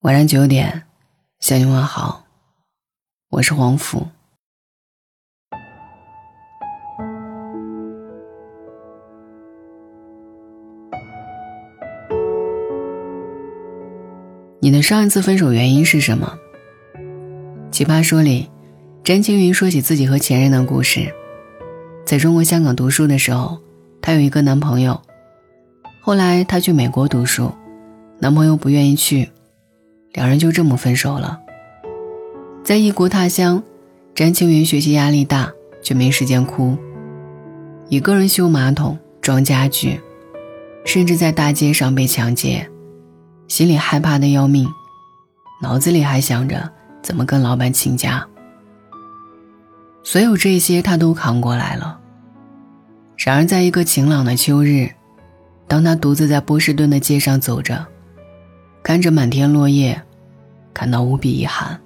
晚上九点，向你问好，我是黄甫。你的上一次分手原因是什么？奇葩说里，詹青云说起自己和前任的故事。在中国香港读书的时候，她有一个男朋友，后来她去美国读书，男朋友不愿意去。两人就这么分手了。在异国他乡，詹青云学习压力大，却没时间哭，一个人修马桶、装家具，甚至在大街上被抢劫，心里害怕的要命，脑子里还想着怎么跟老板请假。所有这些他都扛过来了。然而，在一个晴朗的秋日，当他独自在波士顿的街上走着。看着满天落叶，感到无比遗憾。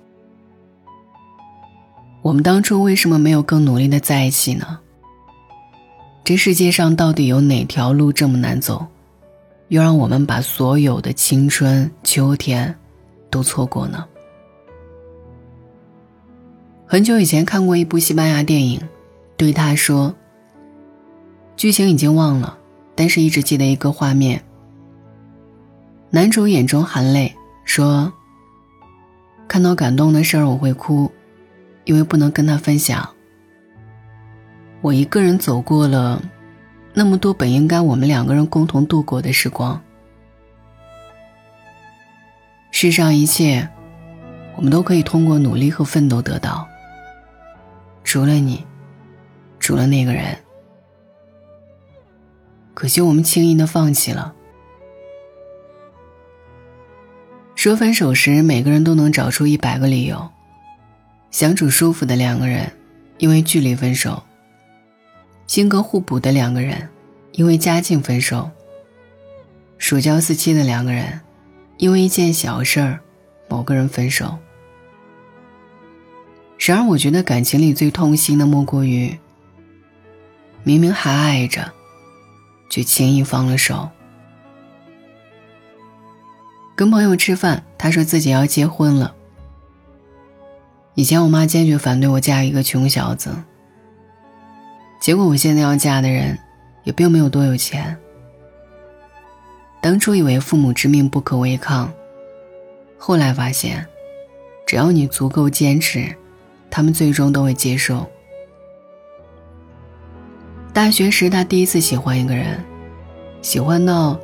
我们当初为什么没有更努力的在一起呢？这世界上到底有哪条路这么难走，又让我们把所有的青春、秋天都错过呢？很久以前看过一部西班牙电影，对他说。剧情已经忘了，但是一直记得一个画面。男主眼中含泪说：“看到感动的事儿我会哭，因为不能跟他分享。我一个人走过了那么多本应该我们两个人共同度过的时光。世上一切，我们都可以通过努力和奋斗得到。除了你，除了那个人，可惜我们轻易的放弃了。”说分手时，每个人都能找出一百个理由。相处舒服的两个人，因为距离分手；性格互补的两个人，因为家境分手；属交似期的两个人，因为一件小事儿，某个人分手。然而，我觉得感情里最痛心的，莫过于明明还爱着，却轻易放了手。跟朋友吃饭，他说自己要结婚了。以前我妈坚决反对我嫁一个穷小子，结果我现在要嫁的人，也并没有多有钱。当初以为父母之命不可违抗，后来发现，只要你足够坚持，他们最终都会接受。大学时，他第一次喜欢一个人，喜欢到，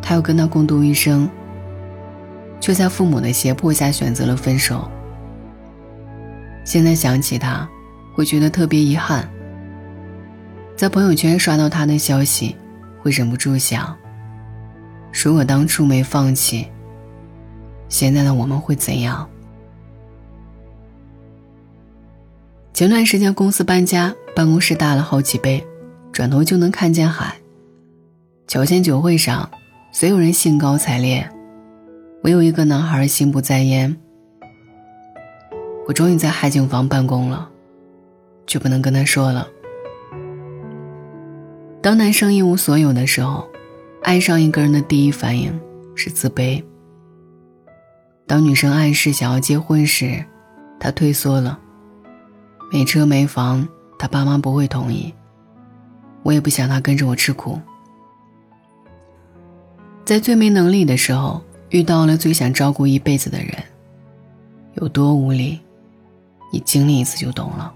他要跟他共度一生。却在父母的胁迫下选择了分手。现在想起他，会觉得特别遗憾。在朋友圈刷到他的消息，会忍不住想：如果当初没放弃，现在的我们会怎样？前段时间公司搬家，办公室大了好几倍，转头就能看见海。乔迁酒会上，所有人兴高采烈。我有一个男孩心不在焉，我终于在海景房办公了，却不能跟他说了。当男生一无所有的时候，爱上一个人的第一反应是自卑。当女生暗示想要结婚时，他退缩了。没车没房，他爸妈不会同意，我也不想他跟着我吃苦。在最没能力的时候。遇到了最想照顾一辈子的人，有多无力，你经历一次就懂了。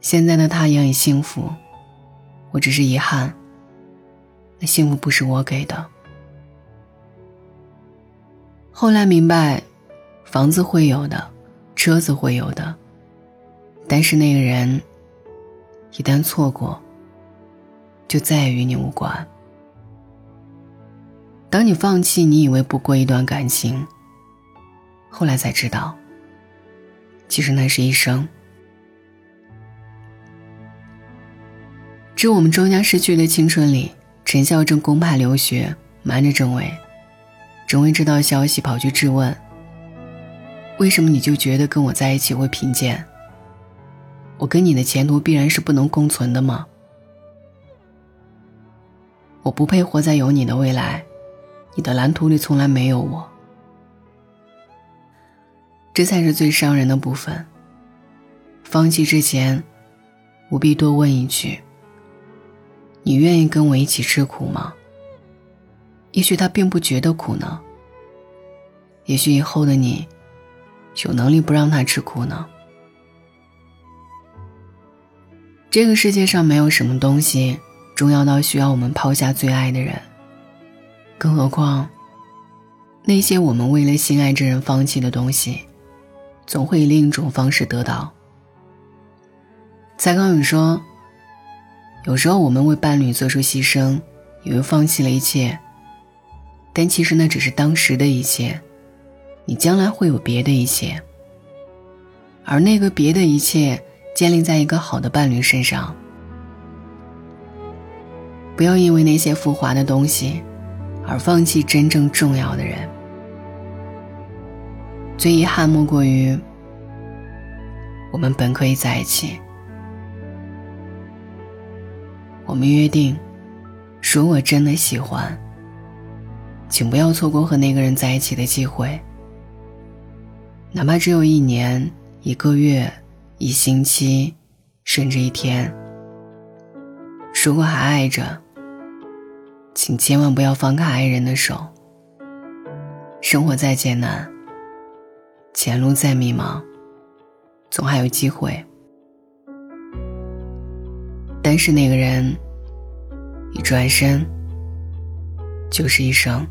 现在的他也很幸福，我只是遗憾，那幸福不是我给的。后来明白，房子会有的，车子会有的，但是那个人，一旦错过，就再也与你无关。当你放弃你以为不过一段感情，后来才知道，其实那是一生。致我们终将逝去的青春里，陈孝正公派留学，瞒着郑伟。郑伟知道消息，跑去质问：“为什么你就觉得跟我在一起会贫贱？我跟你的前途必然是不能共存的吗？我不配活在有你的未来。”你的蓝图里从来没有我。这才是最伤人的部分。放弃之前，务必多问一句：你愿意跟我一起吃苦吗？也许他并不觉得苦呢。也许以后的你，有能力不让他吃苦呢。这个世界上没有什么东西重要到需要我们抛下最爱的人，更何况那些我们为了心爱之人放弃的东西。总会以另一种方式得到。蔡康永说：“有时候我们为伴侣做出牺牲，以为放弃了一切，但其实那只是当时的一切。你将来会有别的一切，而那个别的一切建立在一个好的伴侣身上。不要因为那些浮华的东西，而放弃真正重要的人。”最遗憾莫过于，我们本可以在一起。我们约定，如果真的喜欢，请不要错过和那个人在一起的机会，哪怕只有一年、一个月、一星期，甚至一天。如果还爱着，请千万不要放开爱人的手。生活再艰难。前路再迷茫，总还有机会。但是那个人，一转身就是一生。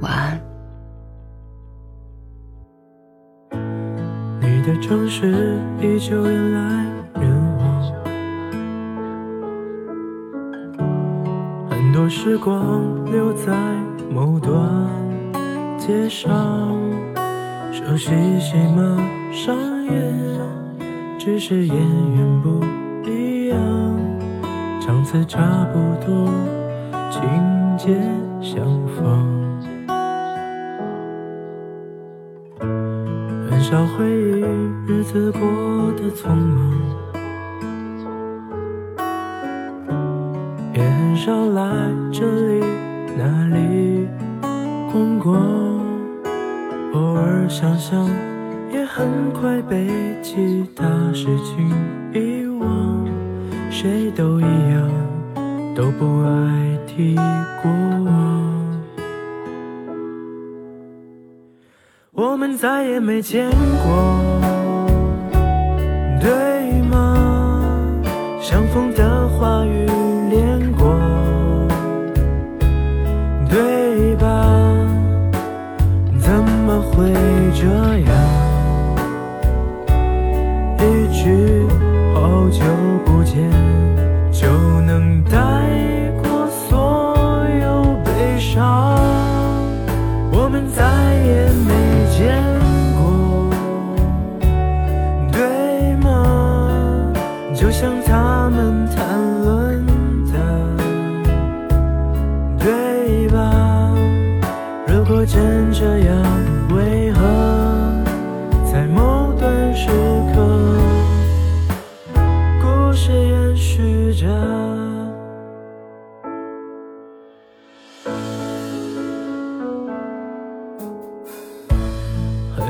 晚安。你的城市依旧人来有时光留在。某段街上，熟悉戏码上演，只是演员不一样，场次差不多，情节相仿，很少回忆日子过得匆忙，很少来这里。那里逛逛？偶尔想想，也很快被其他事情遗忘。谁都一样，都不爱提过往。我们再也没见过，对吗？相逢的话语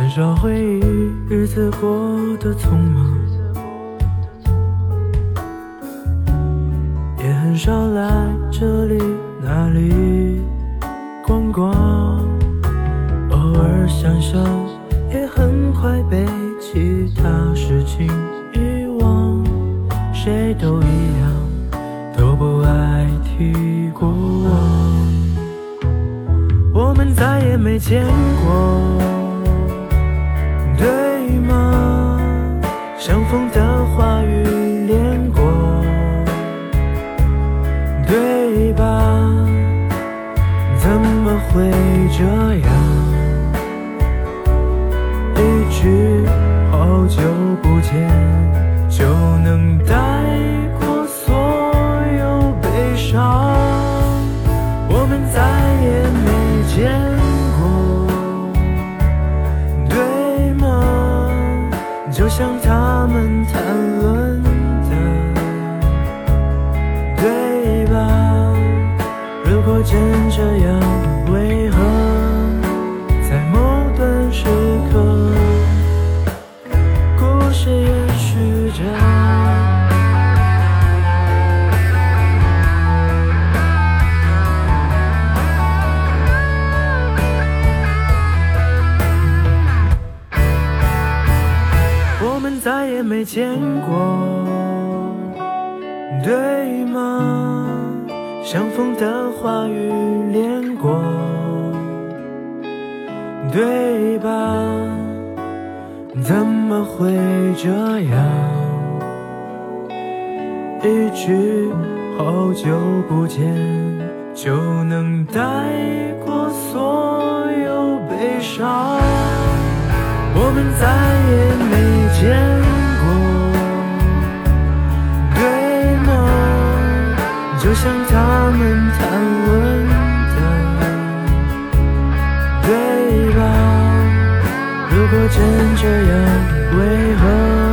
很少回忆日子过得匆忙，也很少来这里那里逛逛。偶尔想想，也很快被其他事情遗忘。谁都一样，都不爱提过往。我们再也没见过，久不见就能带过所有悲伤，我们再也没见过，对吗？就像他们谈论的，对吧？如果真这样，为没见过，对吗？相逢的话语连过，对吧？怎么会这样？一句好久不见就能带过所有悲伤，我们再也没见就像他们谈论的对吧？如果真这样为何？